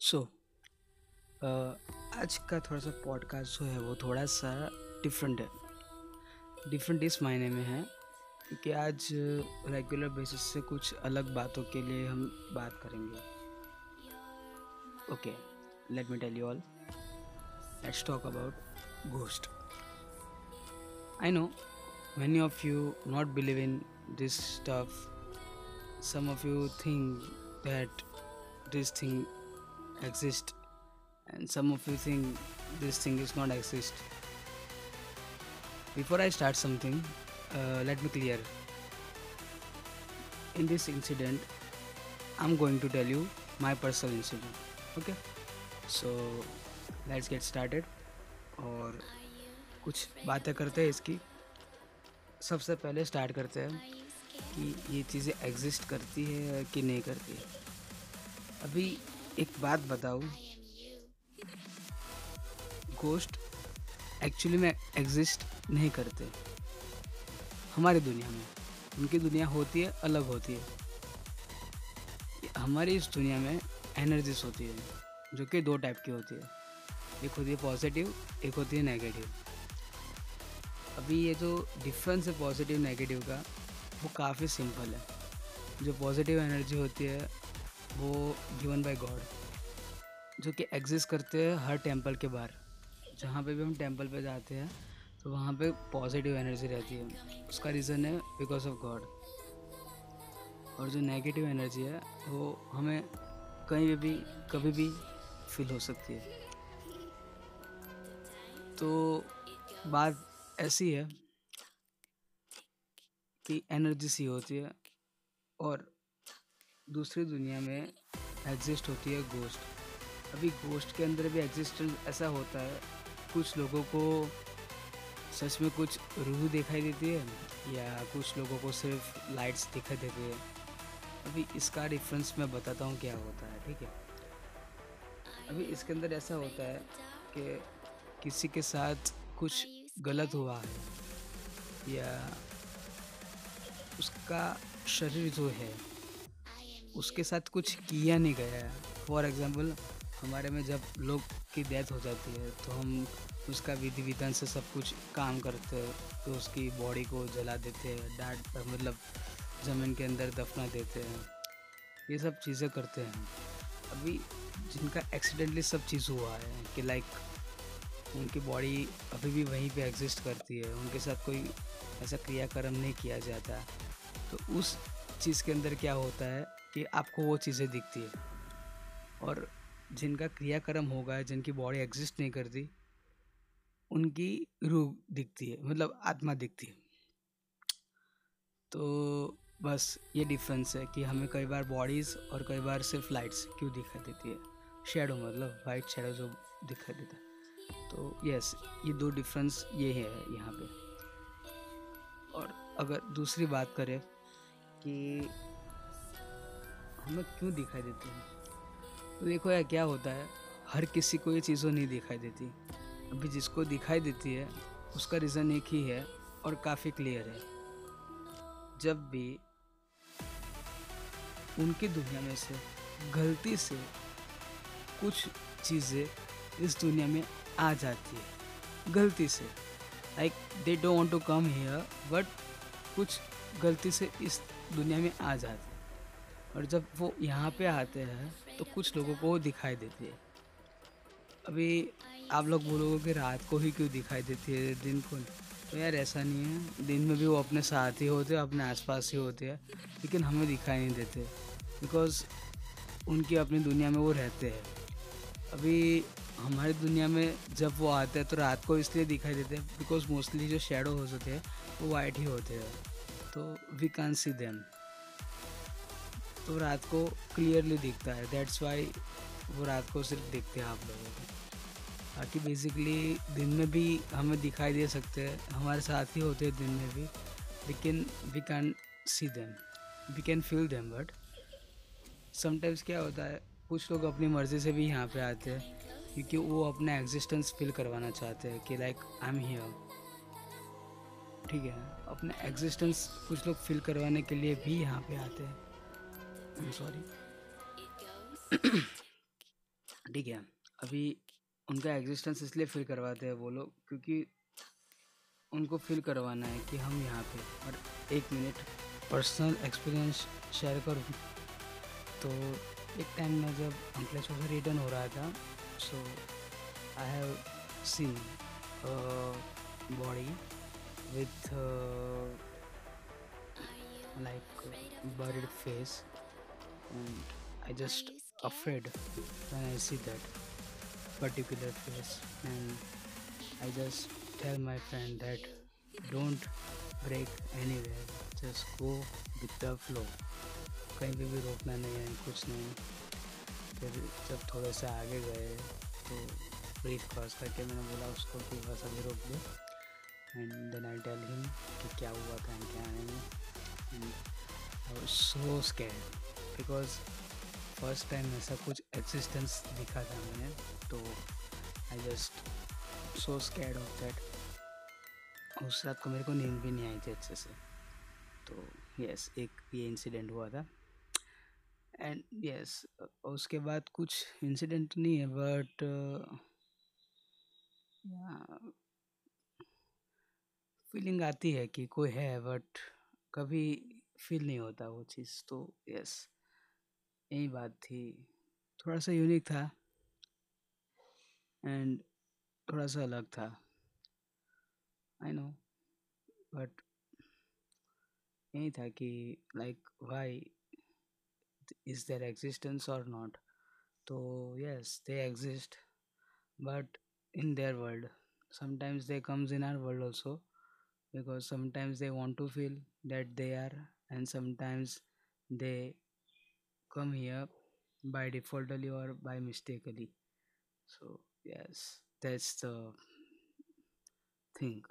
सो so, आज का थोड़ा सा पॉडकास्ट जो है वो थोड़ा सा डिफरेंट है। डिफरेंट इस मायने में है कि आज रेगुलर बेसिस से कुछ अलग बातों के लिए हम बात करेंगे। Okay let me tell you all let's talk about ghost I know many of you not believe in this stuff. Some of you think that this thing exist and some of you think this thing is not exist before i start something uh, let me clear in this incident i'm going to tell you my personal incident okay so let's get started और कुछ बातें करते हैं इसकी सबसे पहले start करते हैं कि ये चीज़ें एग्जिस्ट करती है कि नहीं करती है अभी एक बात बताऊँ। गोस्ट एक्चुअली में एग्जिस्ट नहीं करते। हमारी दुनिया में। उनकी दुनिया होती है, अलग होती है। हमारी इस दुनिया में एनर्जीज होती है, जो कि दो टाइप की होती है। एक होती है पॉजिटिव एक होती है नेगेटिव अभी ये जो डिफरेंस है पॉजिटिव नेगेटिव का, वो काफ़ी सिंपल है। जो पॉजिटिव एनर्जी होती है वो गिवन बाय गॉड जो कि एग्जिस्ट करते हैं हर टेंपल के बाहर। जहाँ पे भी हम टेंपल पे जाते हैं तो वहाँ पे पॉजिटिव एनर्जी रहती है। उसका रीज़न है बिकॉज़ ऑफ़ गॉड और जो नेगेटिव एनर्जी है, वो हमें कहीं भी, कभी भी फील हो सकती है। तो बात ऐसी है कि एनर्जी सी होती है, और दूसरी दुनिया में एग्जिस्ट होती है गोस्ट अभी गोस्ट के अंदर भी एग्जिस्टेंस ऐसा होता है, कुछ लोगों को सच में कुछ रूह दिखाई देती है, या कुछ लोगों को सिर्फ़ लाइट्स दिखाई देती है। अभी इसका डिफरेंस मैं बताता हूँ क्या होता है, ठीक है? अभी इसके अंदर ऐसा होता है कि किसी के साथ कुछ गलत हुआ है, या उसका शरीर जो है उसके साथ कुछ किया नहीं गया है। फॉर एग्ज़ाम्पल हमारे में जब लोग की डेथ हो जाती है तो हम उसका विधि विधान से सब कुछ काम करते हैं तो उसकी बॉडी को जला देते हैं, डांट मतलब ज़मीन के अंदर दफना देते हैं। ये सब चीज़ें करते हैं। अभी जिनका एक्सीडेंटली सब चीज़ हुआ है, कि लाइक उनकी बॉडी अभी भी वहीं पे एग्जिस्ट करती है, उनके साथ कोई ऐसा क्रियाक्रम नहीं किया जाता। तो उस चीज़ के अंदर क्या होता है कि आपको वो चीज़ें दिखती है। और जिनका क्रियाक्रम होगा, जिनकी बॉडी एग्जिस्ट नहीं करती, उनकी रूह दिखती है मतलब आत्मा दिखती है। तो बस ये डिफरेंस है कि हमें कई बार बॉडीज़ और कई बार सिर्फ़ लाइट्स क्यों दिखाई देती है? शेडो मतलब वाइट शेडो जो दिखाई देता है। तो यस ये दो डिफरेंस ये है यहाँ पे। और अगर दूसरी बात करें कि हमें क्यों दिखाई देती है? तो देखो यार, क्या होता है? हर किसी को ये चीज़ों नहीं दिखाई देती। अभी जिसको दिखाई देती है, उसका रीज़न एक ही है और काफ़ी क्लियर है। जब भी उनकी दुनिया में से, गलती से कुछ चीज़ें इस दुनिया में आ जाती है। गलती से। Like they don't to come here but कुछ गलती से इस दुनिया में आ जाती हैं। और जब वो यहाँ पे आते हैं तो कुछ लोगों को दिखाई देती है। अभी आप लोग बोलोगे कि रात को ही क्यों दिखाई देती है? दिन को तो यार ऐसा नहीं है। दिन में भी वो अपने साथ ही होते हैं, अपने आसपास ही होते हैं, लेकिन हमें दिखाई नहीं देते। बिकॉज़ उनकी अपनी दुनिया में वो रहते हैं। अभी हमारी दुनिया में जब वो आते हैं तो रात को इसलिए दिखाई देते हैं बिकॉज़ मोस्टली जो शेडो होते हैं, वो वाइट ही होते हैं। तो वी कैन सी देम तो रात को क्लियरली दिखता है। दैट्स वाई वो रात को सिर्फ़ दिखते हैं आप लोगों को। बाकी बेसिकली दिन में भी हमें दिखाई दे सकते हैं। हमारे साथ ही होते हैं दिन में भी। लेकिन we can see them we can feel them but sometimes क्या होता है, कुछ लोग अपनी मर्ज़ी से भी यहाँ पे आते हैं, क्योंकि वो अपना एग्जिस्टेंस फील करवाना चाहते हैं कि लाइक आई एम हियर ठीक है? अपना एग्जिस्टेंस कुछ लोग फील करवाने के लिए भी यहाँ पे आते हैं। सॉरी ठीक है, अभी उनका एग्जिस्टेंस इसलिए फील करवाते हैं वो लोग क्योंकि उनको फील करवाना है कि हम यहाँ पे और एक मिनट पर्सनल एक्सपीरियंस शेयर करूँ। तो एक टाइम में जब अंकलेश्वर से रिटर्न हो रहा था so I have seen body with like bird face. And i just afraid when i see that particular face and i just tell my friend that don't break anywhere just go with the flow कहीं पे भी रोकना नहीं है कुछ नहीं फिर जब थोड़े से आगे गए तो ब्रीथ क्रॉस करके मैंने बोला उसको कि बस अभी रोक दो and then I tell him कि क्या हुआ था क्या I so scared because first time ऐसा कुछ एक्सिस्टेंस दिखा था मैंने तो I just so scared of that उस रात को मेरे को नींद भी नहीं आई थी अच्छे से। तो यस एक ये इंसिडेंट हुआ था। एंड यस उसके बाद कुछ इंसिडेंट नहीं है बट फीलिंग आती है कि कोई है बट कभी फील नहीं होता वो चीज़ तो यस यही बात थी। थोड़ा सा यूनिक था। एंड थोड़ा सा अलग था। आई नो बट यही था कि like why is there existence और नॉट तो yes they exist but in their world sometimes they comes in our world also because sometimes they want to feel that they are and sometimes they come here by defaultly or by mistakenly so yes that's the thing